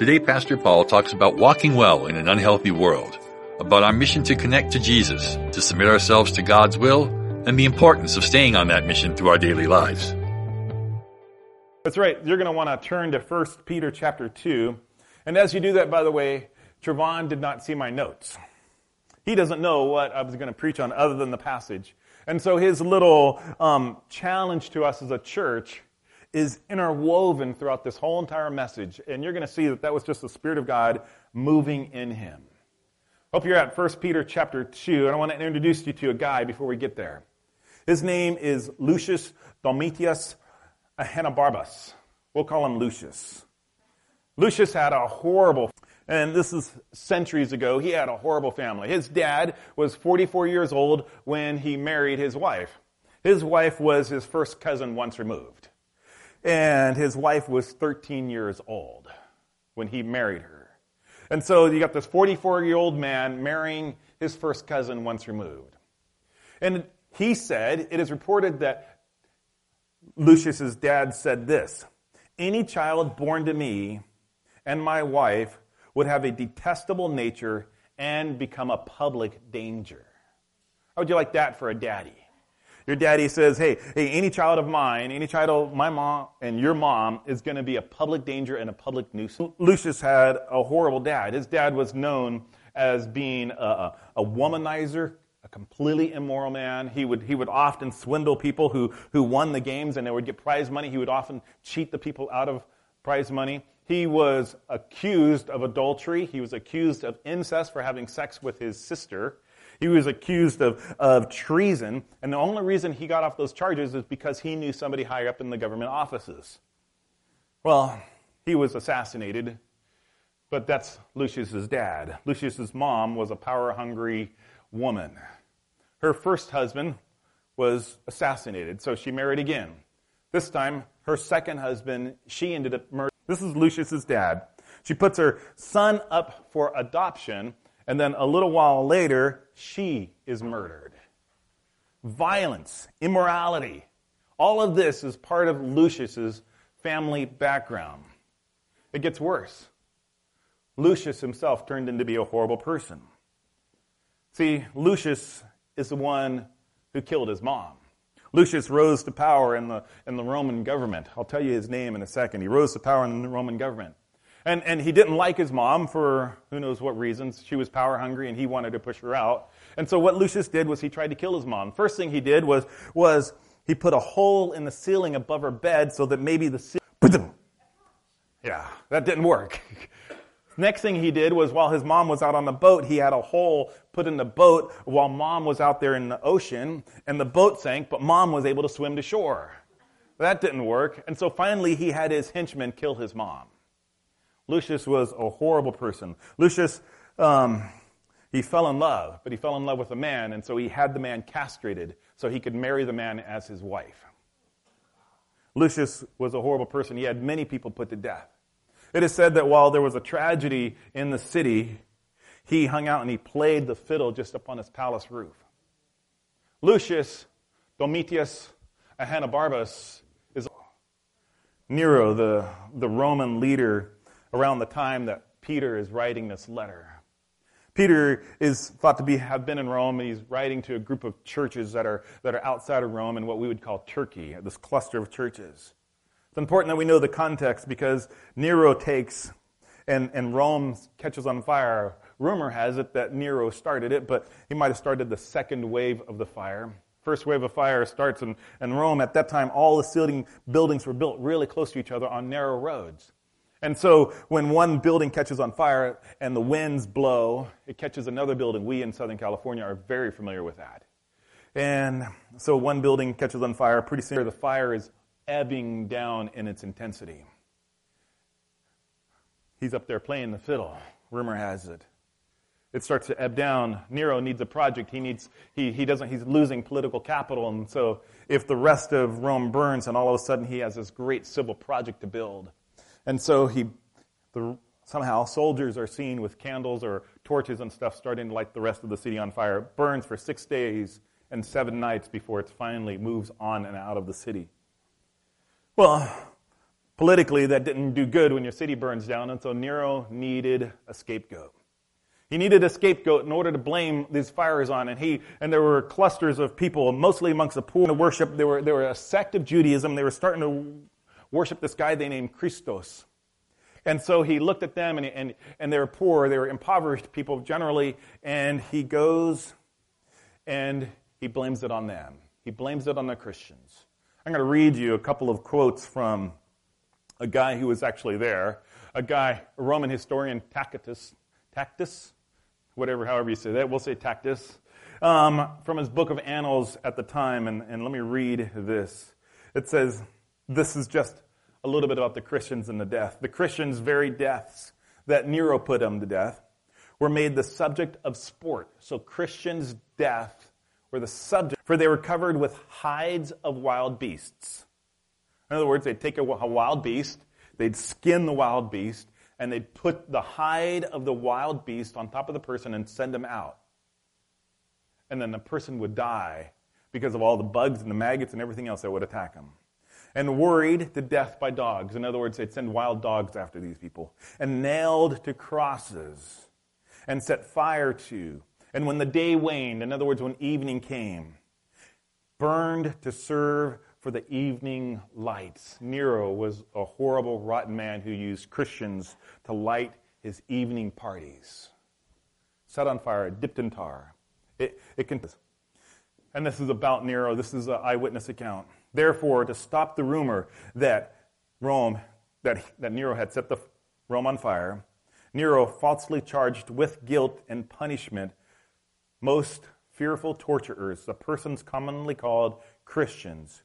Today, Pastor Paul talks about walking well in an unhealthy world, about our mission to connect to Jesus, to submit ourselves to God's will, and the importance of staying on that mission through our daily lives. That's right. You're going to want to turn to 1 Peter chapter 2. And as you do that, by the way, Trevon did not see my notes. He doesn't know what I was going to preach on other than the passage. And so his little um, challenge to us as a church is interwoven throughout this whole entire message. And you're going to see that that was just the Spirit of God moving in him. Hope you're at 1 Peter chapter 2, and I want to introduce you to a guy before we get there. His name is Lucius Domitius Ahenobarbus. We'll call him Lucius. Lucius had a horrible, and this is centuries ago, he had a horrible family. His dad was 44 years old when he married his wife. His wife was his first cousin once removed. And his wife was 13 years old when he married her. And so you got this 44 year old man marrying his first cousin once removed. And he said, it is reported that Lucius's dad said this Any child born to me and my wife would have a detestable nature and become a public danger. How would you like that for a daddy? Your daddy says, hey, hey, any child of mine, any child of my mom and your mom is going to be a public danger and a public nuisance. Lucius had a horrible dad. His dad was known as being a, a womanizer, a completely immoral man. He would, he would often swindle people who, who won the games and they would get prize money. He would often cheat the people out of prize money. He was accused of adultery. He was accused of incest for having sex with his sister. He was accused of, of treason. And the only reason he got off those charges is because he knew somebody higher up in the government offices. Well, he was assassinated, but that's Lucius's dad. Lucius's mom was a power hungry woman. Her first husband was assassinated, so she married again. This time, her second husband, she ended up murdering. This is Lucius's dad. She puts her son up for adoption, and then a little while later, she is murdered. Violence, immorality, all of this is part of Lucius's family background. It gets worse. Lucius himself turned into be a horrible person. See, Lucius is the one who killed his mom. Lucius rose to power in the, in the Roman government. I'll tell you his name in a second. He rose to power in the Roman government. And, and he didn't like his mom for who knows what reasons. She was power hungry and he wanted to push her out. And so what Lucius did was he tried to kill his mom. First thing he did was, was he put a hole in the ceiling above her bed so that maybe the ceiling, yeah, that didn't work. Next thing he did was while his mom was out on the boat, he had a hole put in the boat while mom was out there in the ocean, and the boat sank, but mom was able to swim to shore. That didn't work, and so finally he had his henchmen kill his mom. Lucius was a horrible person. Lucius, um, he fell in love, but he fell in love with a man, and so he had the man castrated so he could marry the man as his wife. Lucius was a horrible person. He had many people put to death. It is said that while there was a tragedy in the city, he hung out and he played the fiddle just up on his palace roof. Lucius Domitius Ahenobarbus is Nero, the, the Roman leader around the time that Peter is writing this letter. Peter is thought to be, have been in Rome, and he's writing to a group of churches that are, that are outside of Rome in what we would call Turkey, this cluster of churches. It's important that we know the context because Nero takes and, and Rome catches on fire. Rumor has it that Nero started it, but he might have started the second wave of the fire. First wave of fire starts in, in Rome. At that time, all the buildings were built really close to each other on narrow roads. And so when one building catches on fire and the winds blow, it catches another building. We in Southern California are very familiar with that. And so one building catches on fire. Pretty soon the fire is ebbing down in its intensity. He's up there playing the fiddle, rumor has it. It starts to ebb down. Nero needs a project. He needs, he, he doesn't, he's losing political capital. And so if the rest of Rome burns and all of a sudden he has this great civil project to build. And so he, the, somehow soldiers are seen with candles or torches and stuff starting to light the rest of the city on fire. It burns for six days and seven nights before it finally moves on and out of the city. Well, Politically, that didn't do good when your city burns down, and so Nero needed a scapegoat. He needed a scapegoat in order to blame these fires on. And he, and there were clusters of people, mostly amongst the poor to worship. They were, they were a sect of Judaism. They were starting to worship this guy they named Christos. And so he looked at them and, and, and they were poor. They were impoverished people generally. And he goes and he blames it on them. He blames it on the Christians. I'm going to read you a couple of quotes from a guy who was actually there. A guy, a Roman historian, Tacitus, Tacitus, whatever, however you say that. We'll say Tacitus. Um, from his book of Annals at the time, and, and let me read this. It says, This is just a little bit about the Christians and the death. The Christians' very deaths that Nero put them to death were made the subject of sport. So Christians' death were the subject, for they were covered with hides of wild beasts. In other words, they'd take a, a wild beast, they'd skin the wild beast, and they'd put the hide of the wild beast on top of the person and send them out. And then the person would die because of all the bugs and the maggots and everything else that would attack them. And worried to death by dogs. In other words, they'd send wild dogs after these people. And nailed to crosses and set fire to. And when the day waned, in other words, when evening came, burned to serve for the evening lights. Nero was a horrible, rotten man who used Christians to light his evening parties. Set on fire, dipped in tar. It, it can, and this is about Nero. This is an eyewitness account. Therefore, to stop the rumor that Rome, that, that Nero had set the Rome on fire, Nero falsely charged with guilt and punishment most fearful torturers, the persons commonly called Christians,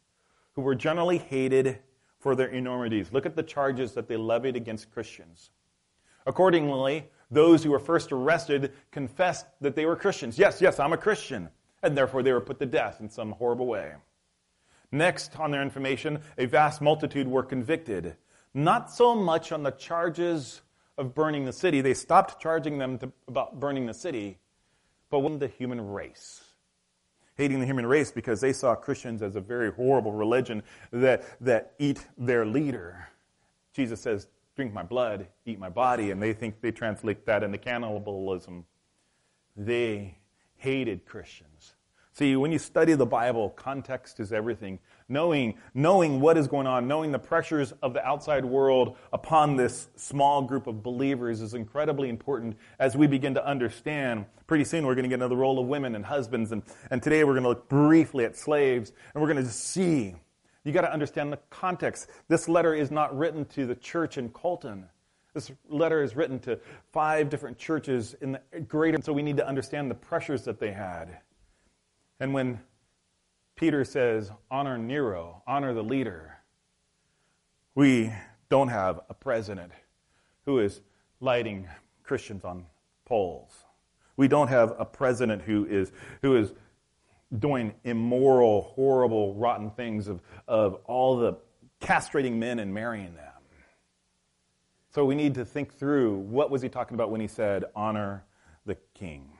who were generally hated for their enormities. Look at the charges that they levied against Christians. Accordingly, those who were first arrested confessed that they were Christians. Yes, yes, I'm a Christian. And therefore they were put to death in some horrible way. Next, on their information, a vast multitude were convicted. Not so much on the charges of burning the city. They stopped charging them to, about burning the city, but when the human race hating the human race because they saw Christians as a very horrible religion that, that eat their leader. Jesus says, drink my blood, eat my body, and they think they translate that into cannibalism. They hated Christians. See, when you study the Bible, context is everything knowing, knowing what is going on, knowing the pressures of the outside world upon this small group of believers is incredibly important as we begin to understand. Pretty soon we're going to get into the role of women and husbands, and, and today we're going to look briefly at slaves, and we're going to see. You got to understand the context. This letter is not written to the church in Colton. This letter is written to five different churches in the greater, so we need to understand the pressures that they had. And when Peter says, honor Nero, honor the leader. We don't have a president who is lighting Christians on poles. We don't have a president who is, who is doing immoral, horrible, rotten things of, of all the castrating men and marrying them. So we need to think through what was he talking about when he said, honor the king.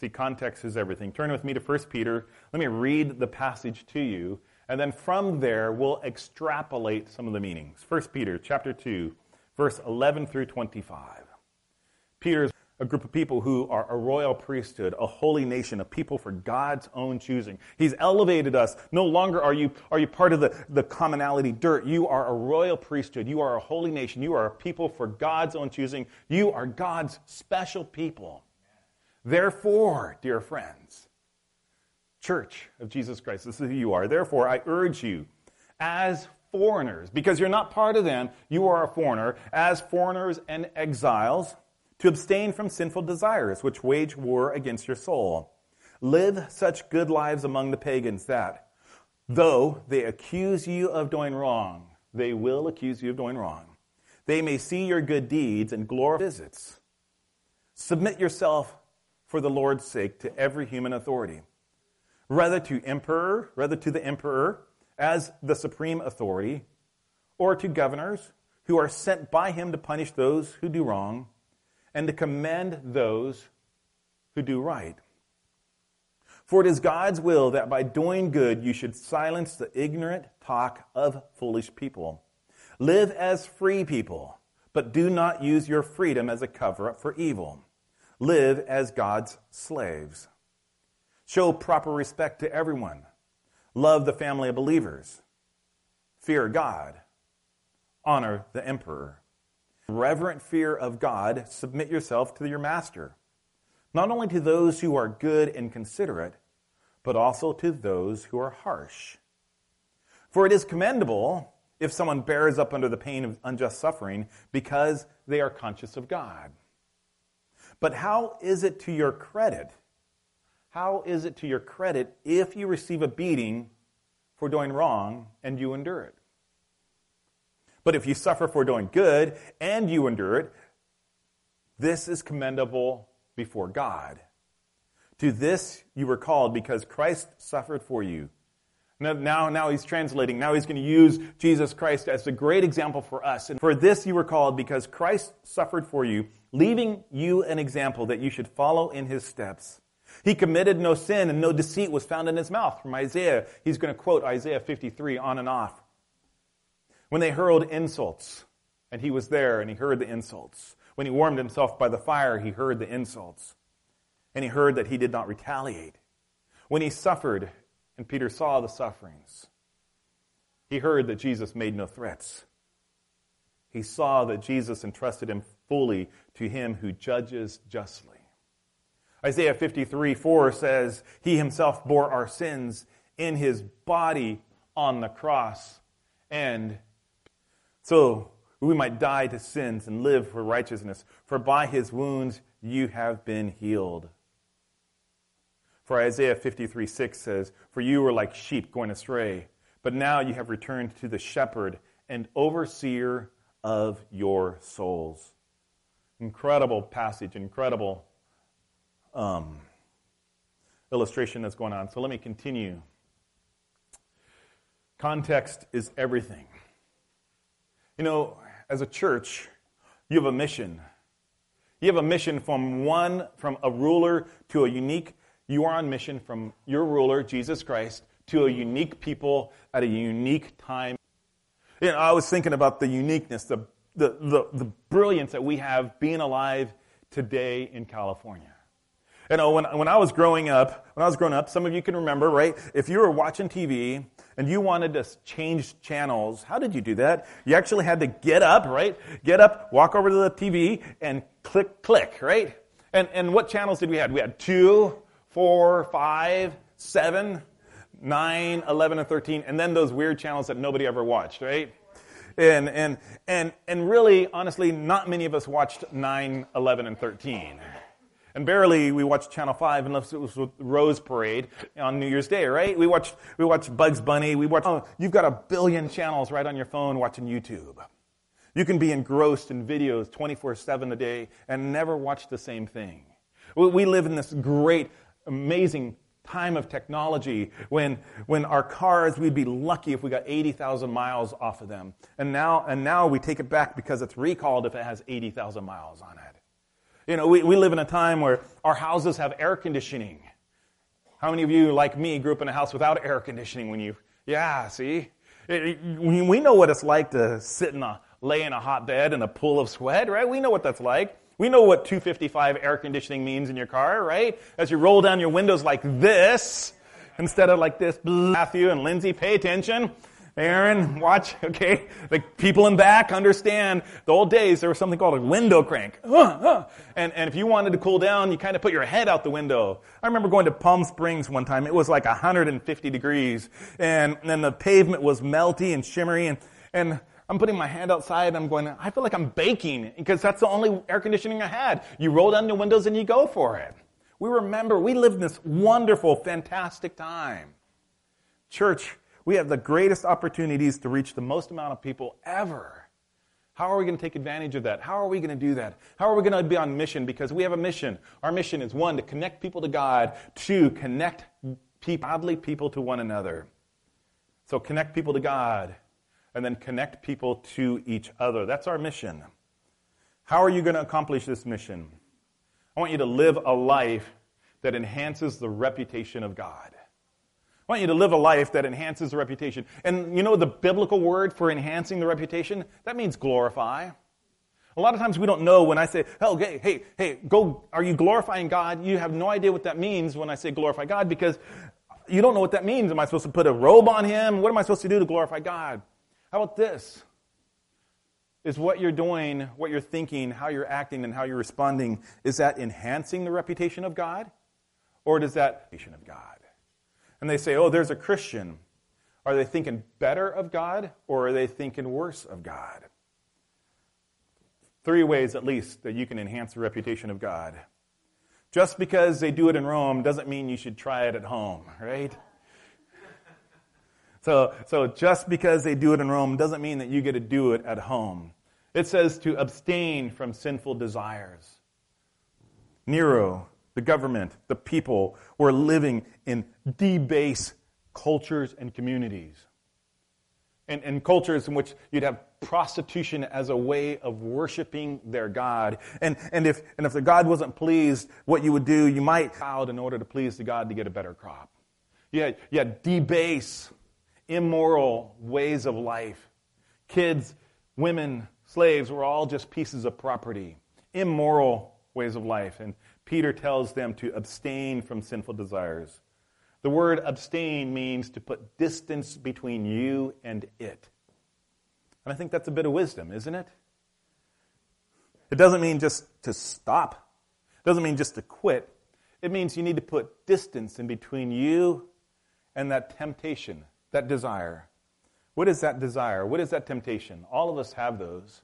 See, context is everything. Turn with me to 1 Peter. Let me read the passage to you, and then from there we'll extrapolate some of the meanings. 1 Peter chapter 2, verse 11 through 25. Peter's a group of people who are a royal priesthood, a holy nation, a people for God's own choosing. He's elevated us. No longer are you, are you part of the, the commonality dirt. You are a royal priesthood. You are a holy nation. You are a people for God's own choosing. You are God's special people. Therefore, dear friends, Church of Jesus Christ, this is who you are. Therefore, I urge you, as foreigners, because you're not part of them, you are a foreigner, as foreigners and exiles, to abstain from sinful desires which wage war against your soul. Live such good lives among the pagans that, though they accuse you of doing wrong, they will accuse you of doing wrong. They may see your good deeds and glorify visits. Submit yourself for the Lord's sake to every human authority, rather to emperor, rather to the emperor as the supreme authority, or to governors who are sent by him to punish those who do wrong and to commend those who do right. For it is God's will that by doing good you should silence the ignorant talk of foolish people. Live as free people, but do not use your freedom as a cover up for evil. Live as God's slaves. Show proper respect to everyone. Love the family of believers. Fear God. Honor the emperor. Reverent fear of God, submit yourself to your master, not only to those who are good and considerate, but also to those who are harsh. For it is commendable if someone bears up under the pain of unjust suffering because they are conscious of God. But how is it to your credit? How is it to your credit if you receive a beating for doing wrong and you endure it? But if you suffer for doing good and you endure it, this is commendable before God. To this you were called because Christ suffered for you now, now he's translating. Now he's going to use Jesus Christ as a great example for us. And for this you were called because Christ suffered for you, leaving you an example that you should follow in his steps. He committed no sin and no deceit was found in his mouth. From Isaiah, he's going to quote Isaiah 53 on and off. When they hurled insults, and he was there and he heard the insults. When he warmed himself by the fire, he heard the insults. And he heard that he did not retaliate. When he suffered, and Peter saw the sufferings. He heard that Jesus made no threats. He saw that Jesus entrusted him fully to him who judges justly. Isaiah 53 4 says, He himself bore our sins in his body on the cross. And so we might die to sins and live for righteousness. For by his wounds you have been healed. For Isaiah 53 6 says, For you were like sheep going astray, but now you have returned to the shepherd and overseer of your souls. Incredible passage, incredible um, illustration that's going on. So let me continue. Context is everything. You know, as a church, you have a mission. You have a mission from one, from a ruler to a unique you are on mission from your ruler, Jesus Christ, to a unique people at a unique time. You know, I was thinking about the uniqueness, the, the, the, the brilliance that we have being alive today in California. You know, when, when I was growing up, when I was growing up, some of you can remember, right? If you were watching TV and you wanted to change channels, how did you do that? You actually had to get up, right? Get up, walk over to the TV, and click, click, right? And, and what channels did we have? We had two, four, five, seven, nine, 11, and 13, and then those weird channels that nobody ever watched, right? And, and, and, and really, honestly, not many of us watched 9, 11, and 13. And barely we watched Channel 5 unless it was Rose Parade on New Year's Day, right? We watched, we watched Bugs Bunny. We watched, oh, you've got a billion channels right on your phone watching YouTube. You can be engrossed in videos 24 7 a day and never watch the same thing. We live in this great amazing time of technology when, when our cars, we'd be lucky if we got 80,000 miles off of them. And now, and now we take it back because it's recalled if it has 80,000 miles on it. You know, we, we live in a time where our houses have air conditioning. How many of you, like me, grew up in a house without air conditioning when you, yeah, see? It, it, we know what it's like to sit in a, lay in a hot bed in a pool of sweat, right? We know what that's like. We know what 255 air conditioning means in your car, right? As you roll down your windows like this, instead of like this. Matthew and Lindsay, pay attention. Aaron, watch, okay? The people in back understand the old days there was something called a window crank. And, and if you wanted to cool down, you kind of put your head out the window. I remember going to Palm Springs one time. It was like 150 degrees and then the pavement was melty and shimmery and, and I'm putting my hand outside I'm going, I feel like I'm baking because that's the only air conditioning I had. You roll down the windows and you go for it. We remember we lived in this wonderful, fantastic time. Church, we have the greatest opportunities to reach the most amount of people ever. How are we going to take advantage of that? How are we going to do that? How are we going to be on mission? Because we have a mission. Our mission is one, to connect people to God, two, connect godly people to one another. So connect people to God, and then connect people to each other. That's our mission. How are you going to accomplish this mission? I want you to live a life that enhances the reputation of God. I want you to live a life that enhances the reputation. And you know the biblical word for enhancing the reputation? That means glorify. A lot of times we don't know when I say, hey, hey, hey, go, are you glorifying God? You have no idea what that means when I say glorify God because you don't know what that means. Am I supposed to put a robe on him? What am I supposed to do to glorify God? How about this? Is what you're doing, what you're thinking, how you're acting, and how you're responding, is that enhancing the reputation of God? Or does that reputation of God? And they say, oh, there's a Christian. Are they thinking better of God or are they thinking worse of God? Three ways at least that you can enhance the reputation of God. Just because they do it in Rome doesn't mean you should try it at home, right? So, so just because they do it in Rome doesn't mean that you get to do it at home. It says to abstain from sinful desires. Nero, the government, the people were living in debased cultures and communities. And, and cultures in which you'd have prostitution as a way of worshiping their God. And, and, if, and if the God wasn't pleased, what you would do, you might out in order to please the God to get a better crop. You had, you had debase, immoral ways of life. Kids, women, slaves were all just pieces of property. Immoral ways of life. And Peter tells them to abstain from sinful desires. The word abstain means to put distance between you and it. And I think that's a bit of wisdom, isn't it? It doesn't mean just to stop. It doesn't mean just to quit. It means you need to put distance in between you and that temptation, that desire. What is that desire? What is that temptation? All of us have those.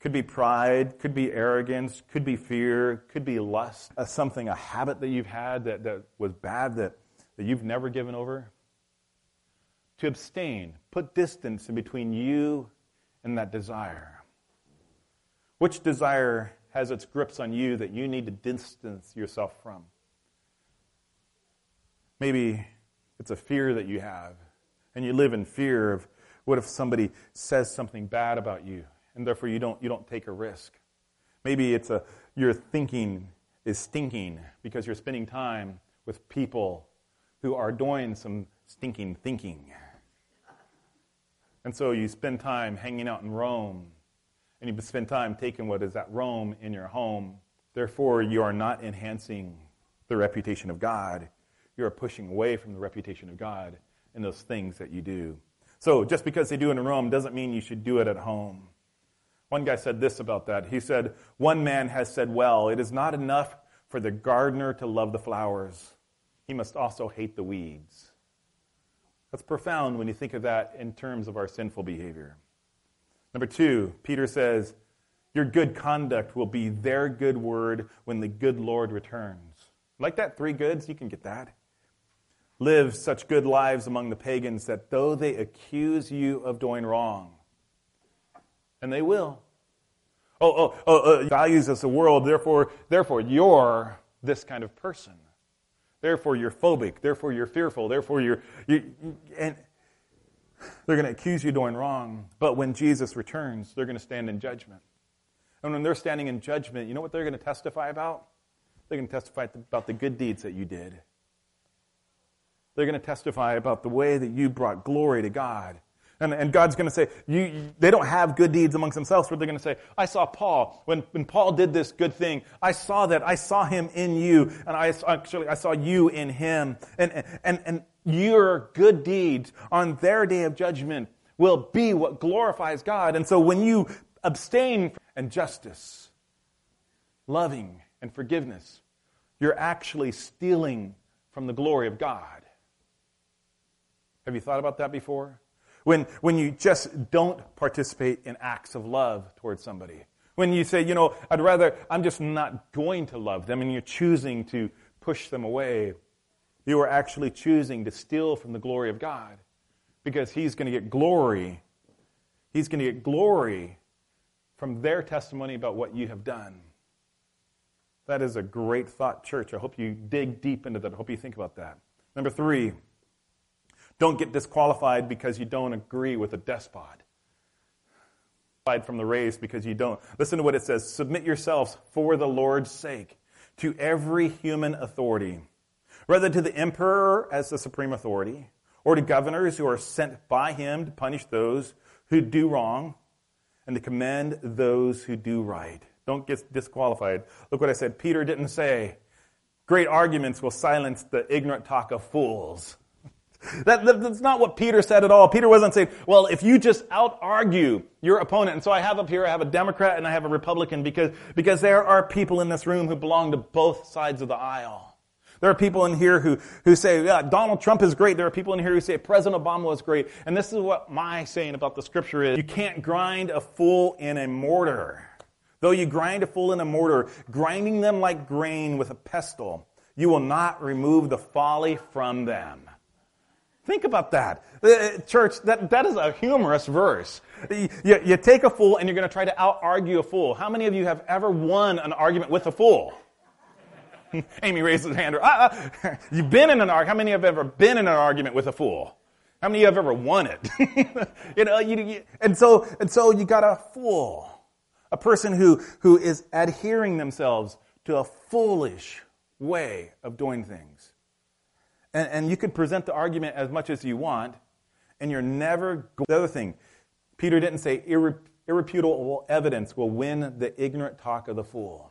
Could be pride, could be arrogance, could be fear, could be lust, a something, a habit that you've had that, that was bad that, that you've never given over. To abstain, put distance in between you and that desire. Which desire has its grips on you that you need to distance yourself from? Maybe it's a fear that you have, and you live in fear of what if somebody says something bad about you and therefore you don't, you don't take a risk. Maybe it's a, your thinking is stinking because you're spending time with people who are doing some stinking thinking. And so you spend time hanging out in Rome, and you spend time taking what is at Rome in your home. Therefore, you are not enhancing the reputation of God. You are pushing away from the reputation of God in those things that you do. So, just because they do it in Rome doesn't mean you should do it at home. One guy said this about that. He said, One man has said, Well, it is not enough for the gardener to love the flowers, he must also hate the weeds. That's profound when you think of that in terms of our sinful behavior. Number two, Peter says, Your good conduct will be their good word when the good Lord returns. Like that, three goods, you can get that. Live such good lives among the pagans that though they accuse you of doing wrong, and they will. Oh, oh, oh, uh, values as a world, therefore, therefore you're this kind of person. Therefore you're phobic. Therefore you're fearful. Therefore you're, you, and they're going to accuse you doing wrong. But when Jesus returns, they're going to stand in judgment. And when they're standing in judgment, you know what they're going to testify about? They're going to testify about the good deeds that you did. They're going to testify about the way that you brought glory to God and, and God's going to say, you, they don't have good deeds amongst themselves, but they're going to say, I saw Paul. When, when Paul did this good thing, I saw that. I saw him in you. And I actually, I saw you in him. And, and, and your good deeds on their day of judgment will be what glorifies God. And so when you abstain and justice, loving and forgiveness, you're actually stealing from the glory of God. Have you thought about that before? When, when you just don't participate in acts of love towards somebody. When you say, you know, I'd rather, I'm just not going to love them, and you're choosing to push them away, you are actually choosing to steal from the glory of God because He's going to get glory. He's going to get glory from their testimony about what you have done. That is a great thought, church. I hope you dig deep into that. I hope you think about that. Number three, don't get disqualified because you don't agree with a despot. From the race because you don't. Listen to what it says Submit yourselves for the Lord's sake to every human authority, whether to the emperor as the supreme authority, or to governors who are sent by him to punish those who do wrong and to commend those who do right. Don't get disqualified. Look what I said. Peter didn't say, great arguments will silence the ignorant talk of fools. That, that, that's not what Peter said at all. Peter wasn't saying, well, if you just out argue your opponent, and so I have up here, I have a Democrat and I have a Republican because, because there are people in this room who belong to both sides of the aisle. There are people in here who, who say, yeah, Donald Trump is great. There are people in here who say President Obama was great. And this is what my saying about the scripture is. You can't grind a fool in a mortar. Though you grind a fool in a mortar, grinding them like grain with a pestle, you will not remove the folly from them. Think about that. Uh, church, that, that is a humorous verse. You, you take a fool and you're going to try to out argue a fool. How many of you have ever won an argument with a fool? Amy raises her hand. Ah. You've been in an argument. How many have ever been in an argument with a fool? How many of you have ever won it? you know, you, you, and so and so you got a fool, a person who who is adhering themselves to a foolish way of doing things. And, and you could present the argument as much as you want, and you're never. The other thing, Peter didn't say irreputable evidence will win the ignorant talk of the fool.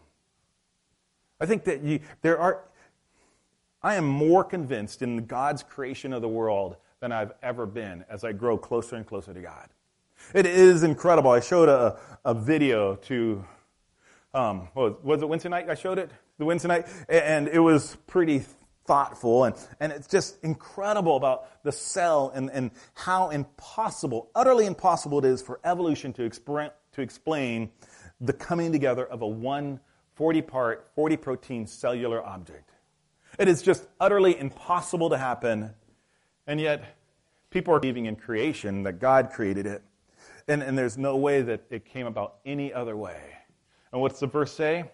I think that you, there are. I am more convinced in God's creation of the world than I've ever been as I grow closer and closer to God. It is incredible. I showed a, a video to, um, was, was it Wednesday night? I showed it the Wednesday night, and it was pretty thoughtful, and, and it's just incredible about the cell and, and how impossible, utterly impossible it is for evolution to, expre- to explain the coming together of a one 40 part, 40 protein cellular object. It is just utterly impossible to happen, and yet people are believing in creation, that God created it, and, and there's no way that it came about any other way. And what's the verse say?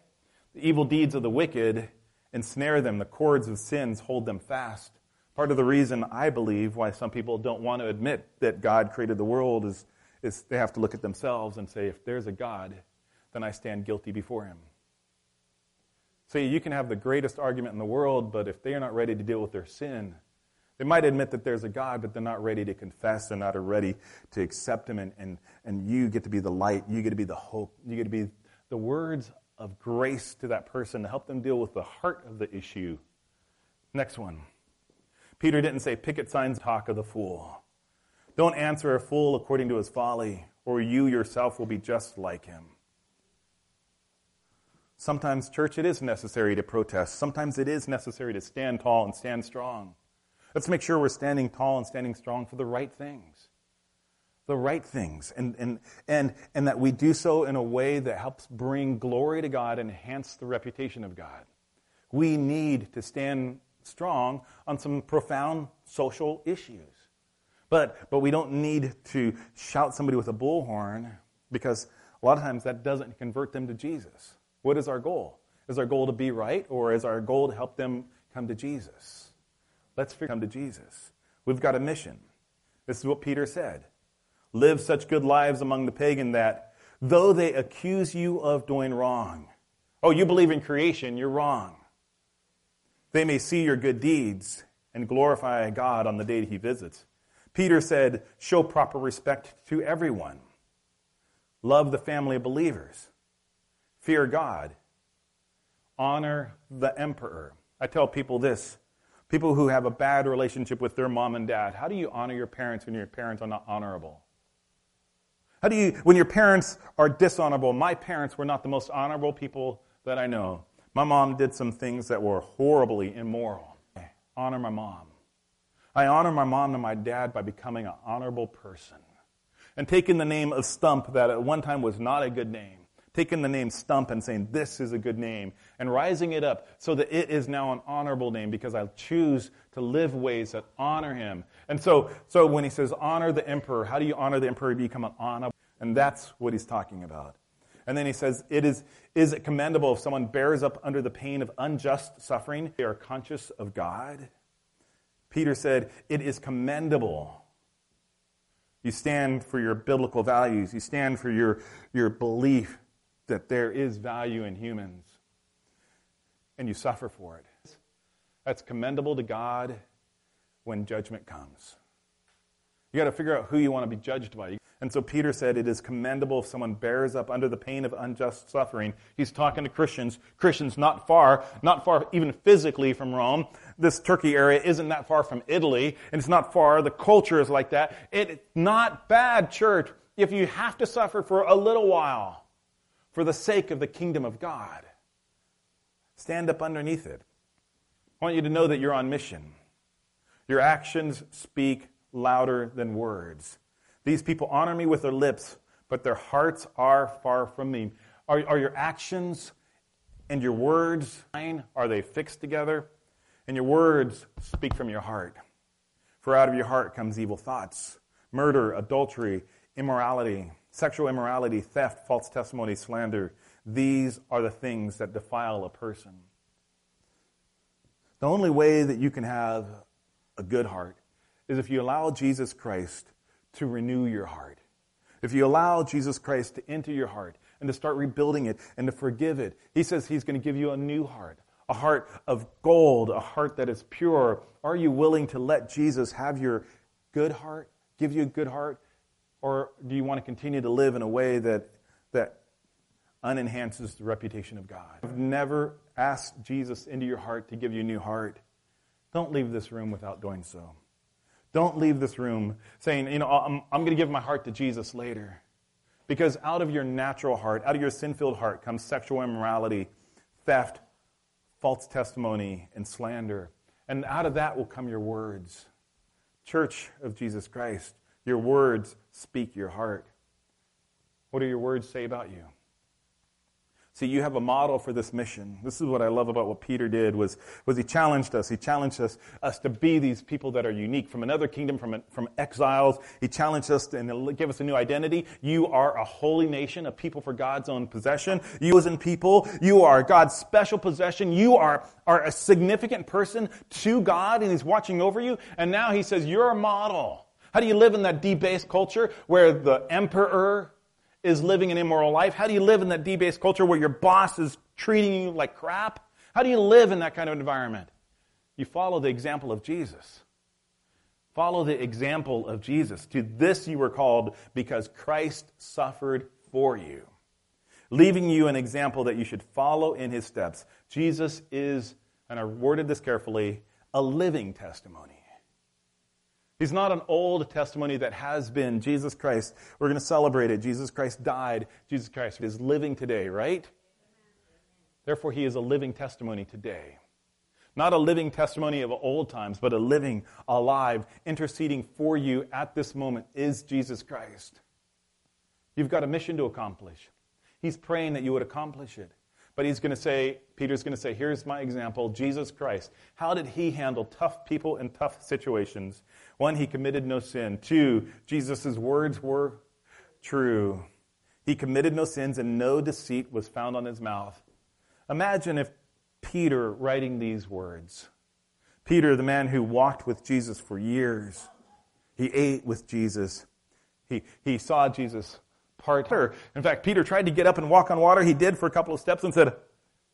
The evil deeds of the wicked ensnare them, the cords of sins hold them fast. Part of the reason I believe why some people don't want to admit that God created the world is, is they have to look at themselves and say, if there's a God, then I stand guilty before him. See, you can have the greatest argument in the world, but if they are not ready to deal with their sin, they might admit that there's a God, but they're not ready to confess. They're not ready to accept Him. And, and, and you get to be the light. You get to be the hope. You get to be the words of grace to that person to help them deal with the heart of the issue. Next one. Peter didn't say picket signs talk of the fool. Don't answer a fool according to his folly, or you yourself will be just like him. Sometimes, church, it is necessary to protest. Sometimes it is necessary to stand tall and stand strong. Let's make sure we're standing tall and standing strong for the right things. The right things. And, and, and, and that we do so in a way that helps bring glory to God and enhance the reputation of God. We need to stand strong on some profound social issues. But, but we don't need to shout somebody with a bullhorn because a lot of times that doesn't convert them to Jesus. What is our goal? Is our goal to be right, or is our goal to help them come to Jesus? Let's come to Jesus. We've got a mission. This is what Peter said Live such good lives among the pagan that, though they accuse you of doing wrong, oh, you believe in creation, you're wrong. They may see your good deeds and glorify God on the day he visits. Peter said, Show proper respect to everyone. Love the family of believers. Fear God. Honor the emperor. I tell people this people who have a bad relationship with their mom and dad, how do you honor your parents when your parents are not honorable? How do you, when your parents are dishonorable? My parents were not the most honorable people that I know. My mom did some things that were horribly immoral. I honor my mom. I honor my mom and my dad by becoming an honorable person and taking the name of Stump that at one time was not a good name taking the name Stump and saying, This is a good name, and rising it up so that it is now an honorable name because I choose to live ways that honor him. And so, so when he says honor the emperor, how do you honor the emperor? You become an honor. And that's what he's talking about. And then he says, it is, is it commendable if someone bears up under the pain of unjust suffering? They are conscious of God. Peter said, it is commendable. You stand for your biblical values. You stand for your, your belief that there is value in humans, and you suffer for it. That's commendable to God when judgment comes. You got to figure out who you want to be judged by. And so Peter said it is commendable if someone bears up under the pain of unjust suffering. He's talking to Christians, Christians not far, not far even physically from Rome. This Turkey area isn't that far from Italy, and it's not far. The culture is like that. It's not bad, church, if you have to suffer for a little while for the sake of the kingdom of God. Stand up underneath it. I want you to know that you're on mission. Your actions speak louder than words. These people honor me with their lips, but their hearts are far from me. Are, are your actions and your words, are they fixed together? And your words speak from your heart. For out of your heart comes evil thoughts, murder, adultery, immorality, sexual immorality, theft, false testimony, slander. These are the things that defile a person. The only way that you can have a good heart is if you allow Jesus Christ to renew your heart. If you allow Jesus Christ to enter your heart and to start rebuilding it and to forgive it, He says He's going to give you a new heart, a heart of gold, a heart that is pure. Are you willing to let Jesus have your good heart, give you a good heart? Or do you want to continue to live in a way that, that unenhances the reputation of God? I've never asked Jesus into your heart to give you a new heart. Don't leave this room without doing so. Don't leave this room saying, you know, I'm, I'm going to give my heart to Jesus later. Because out of your natural heart, out of your sin filled heart, comes sexual immorality, theft, false testimony, and slander. And out of that will come your words. Church of Jesus Christ, your words speak your heart. What do your words say about you? See, you have a model for this mission. This is what I love about what Peter did was, was he challenged us. He challenged us, us to be these people that are unique from another kingdom, from, from exiles. He challenged us to, and give us a new identity. You are a holy nation, a people for God's own possession. You as in people, you are God's special possession. You are, are a significant person to God and he's watching over you. And now he says, you're a model. How do you live in that debased culture where the emperor is living an immoral life? How do you live in that debased culture where your boss is treating you like crap? How do you live in that kind of environment? You follow the example of Jesus. Follow the example of Jesus. To this you were called because Christ suffered for you, leaving you an example that you should follow in his steps. Jesus is, and I worded this carefully, a living testimony. He's not an Old Testimony that has been. Jesus Christ, we're going to celebrate it. Jesus Christ died. Jesus Christ is living today, right? Therefore, he is a living testimony today. Not a living testimony of old times, but a living, alive, interceding for you at this moment is Jesus Christ. You've got a mission to accomplish. He's praying that you would accomplish it. But he's going to say, Peter's going to say, here's my example, Jesus Christ. How did he handle tough people in tough situations? One, he committed no sin. Two, Jesus' words were true. He committed no sins and no deceit was found on his mouth. Imagine if Peter writing these words. Peter, the man who walked with Jesus for years, he ate with Jesus. He, he saw Jesus part. Her. In fact, Peter tried to get up and walk on water. He did for a couple of steps and said,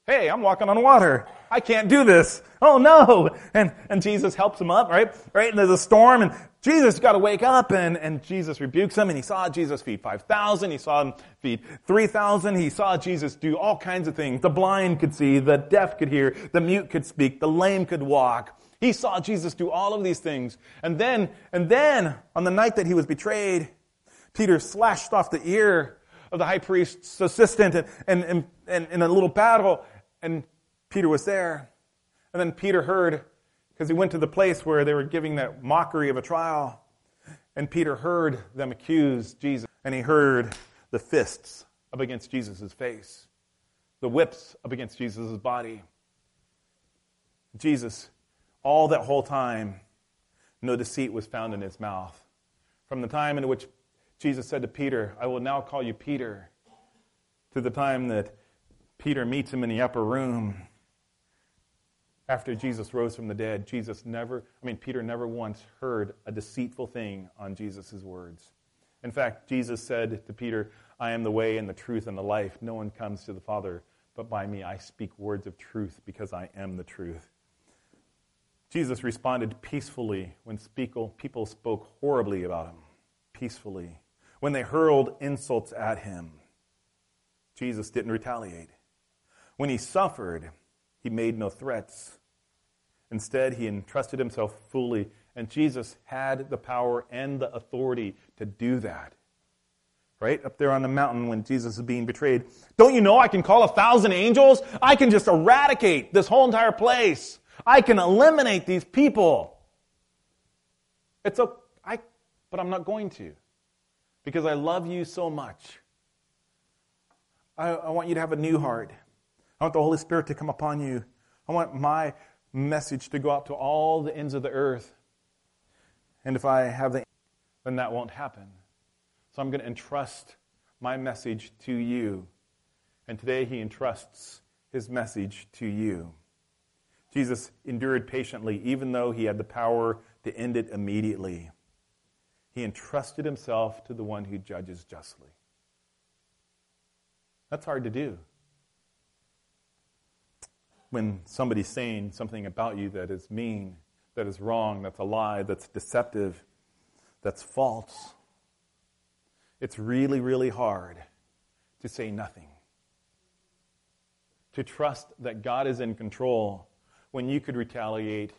Hey, I'm walking on water. I can't do this. Oh no. And, and Jesus helps him up, right? Right? And there's a storm and Jesus got to wake up and, and Jesus rebukes him and he saw Jesus feed 5,000. He saw him feed 3,000. He saw Jesus do all kinds of things. The blind could see, the deaf could hear, the mute could speak, the lame could walk. He saw Jesus do all of these things. And then, and then on the night that he was betrayed, Peter slashed off the ear of the high priest's assistant and, and, and, and in a little battle and Peter was there. And then Peter heard, because he went to the place where they were giving that mockery of a trial. And Peter heard them accuse Jesus. And he heard the fists up against Jesus' face, the whips up against Jesus' body. Jesus, all that whole time, no deceit was found in his mouth. From the time in which Jesus said to Peter, I will now call you Peter, to the time that Peter meets him in the upper room after Jesus rose from the dead. Jesus never, I mean, Peter never once heard a deceitful thing on Jesus' words. In fact, Jesus said to Peter, I am the way and the truth and the life. No one comes to the Father but by me. I speak words of truth because I am the truth. Jesus responded peacefully when people spoke horribly about him. Peacefully. When they hurled insults at him, Jesus didn't retaliate. When he suffered, he made no threats. Instead, he entrusted himself fully, and Jesus had the power and the authority to do that. Right? Up there on the mountain when Jesus is being betrayed. Don't you know I can call a thousand angels? I can just eradicate this whole entire place. I can eliminate these people. It's a, I, but I'm not going to because I love you so much. I, I want you to have a new heart. I want the Holy Spirit to come upon you. I want my message to go out to all the ends of the earth. And if I have the then that won't happen. So I'm going to entrust my message to you. And today he entrusts his message to you. Jesus endured patiently, even though he had the power to end it immediately. He entrusted himself to the one who judges justly. That's hard to do. When somebody's saying something about you that is mean, that is wrong, that's a lie, that's deceptive, that's false, it's really, really hard to say nothing. To trust that God is in control when you could retaliate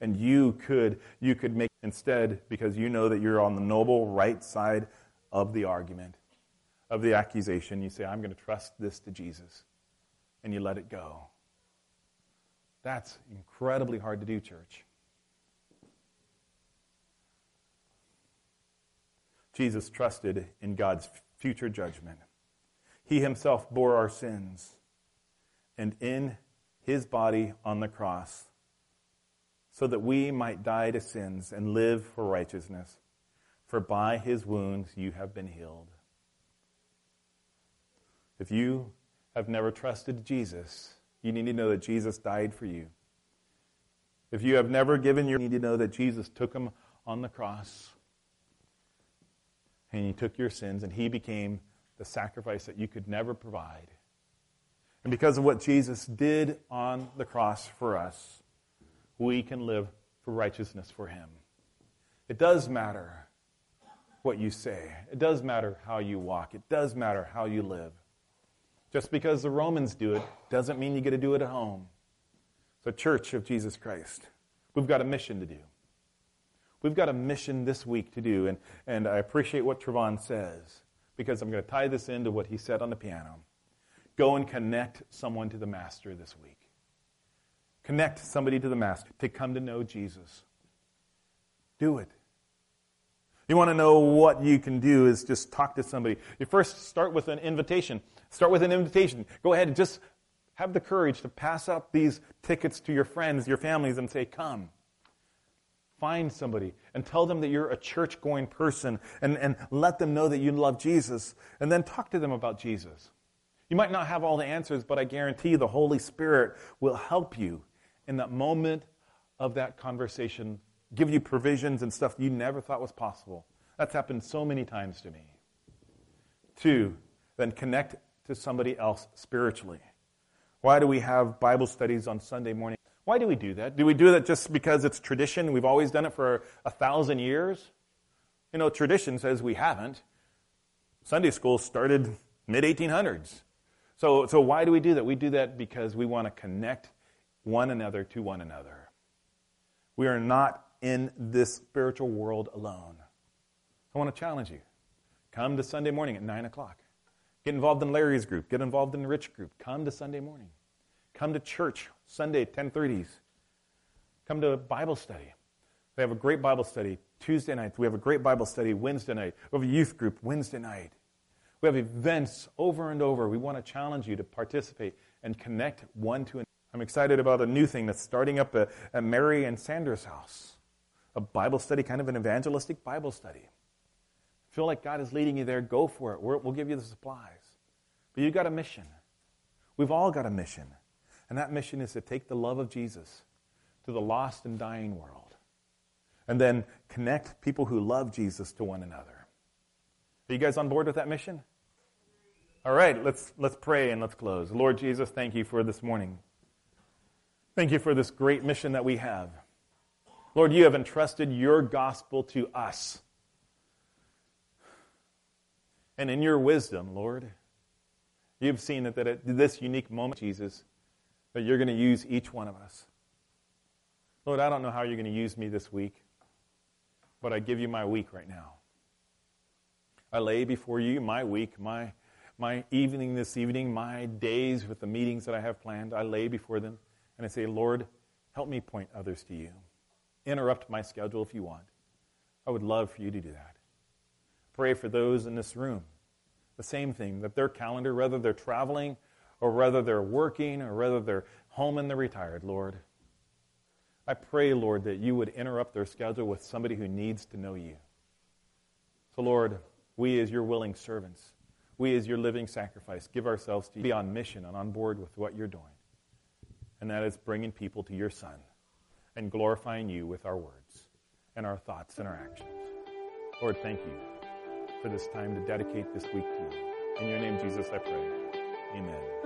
and you could you could make instead because you know that you're on the noble right side of the argument of the accusation you say i'm going to trust this to jesus and you let it go that's incredibly hard to do church jesus trusted in god's future judgment he himself bore our sins and in his body on the cross so that we might die to sins and live for righteousness. For by his wounds you have been healed. If you have never trusted Jesus, you need to know that Jesus died for you. If you have never given your, you need to know that Jesus took him on the cross and he took your sins and he became the sacrifice that you could never provide. And because of what Jesus did on the cross for us, we can live for righteousness for Him. It does matter what you say, it does matter how you walk, it does matter how you live. Just because the Romans do it doesn't mean you get to do it at home. The Church of Jesus Christ, we've got a mission to do. We've got a mission this week to do, and, and I appreciate what Trevon says because I'm going to tie this into what he said on the piano. Go and connect someone to the Master this week. Connect somebody to the Master to come to know Jesus. Do it. You want to know what you can do is just talk to somebody. You first start with an invitation. Start with an invitation. Go ahead and just have the courage to pass up these tickets to your friends, your families, and say, Come. Find somebody and tell them that you're a church going person and, and let them know that you love Jesus. And then talk to them about Jesus. You might not have all the answers, but I guarantee the Holy Spirit will help you in that moment of that conversation, give you provisions and stuff you never thought was possible. That's happened so many times to me. Two, then connect to somebody else spiritually. Why do we have Bible studies on Sunday morning? Why do we do that? Do we do that just because it's tradition? We've always done it for a thousand years? You know, tradition says we haven't. Sunday school started mid 1800s. So, so why do we do that? We do that because we want to connect one another to one another. We are not in this spiritual world alone. I want to challenge you. Come to Sunday morning at 9 o'clock. Get involved in Larry's group. Get involved in Rich group. Come to Sunday morning. Come to church Sunday 1030s. Come to Bible study. We have a great Bible study Tuesday night. We have a great Bible study Wednesday night. We have a youth group Wednesday night. We have events over and over. We want to challenge you to participate and connect one to another. I'm excited about a new thing that's starting up at, at Mary and Sandra's house a Bible study, kind of an evangelistic Bible study. Feel like God is leading you there, go for it. we will give you the supplies. But you've got a mission. We've all got a mission. And that mission is to take the love of Jesus to the lost and dying world. And then connect people who love Jesus to one another. Are you guys on board with that mission? All right, let's, let's pray and let's close. Lord Jesus, thank you for this morning. Thank you for this great mission that we have. Lord, you have entrusted your gospel to us. And in your wisdom, Lord, you've seen that, that at this unique moment, Jesus, that you're going to use each one of us. Lord, I don't know how you're going to use me this week, but I give you my week right now. I lay before you my week, my, my evening this evening, my days with the meetings that I have planned. I lay before them and I say, Lord, help me point others to you. Interrupt my schedule if you want. I would love for you to do that. Pray for those in this room. The same thing, that their calendar, whether they're traveling or whether they're working or whether they're home and they're retired, Lord, I pray, Lord, that you would interrupt their schedule with somebody who needs to know you. So, Lord, we as your willing servants, we as your living sacrifice, give ourselves to you. Be on mission and on board with what you're doing. And that is bringing people to your Son and glorifying you with our words and our thoughts and our actions. Lord, thank you for this time to dedicate this week to you. In your name, Jesus, I pray. Amen.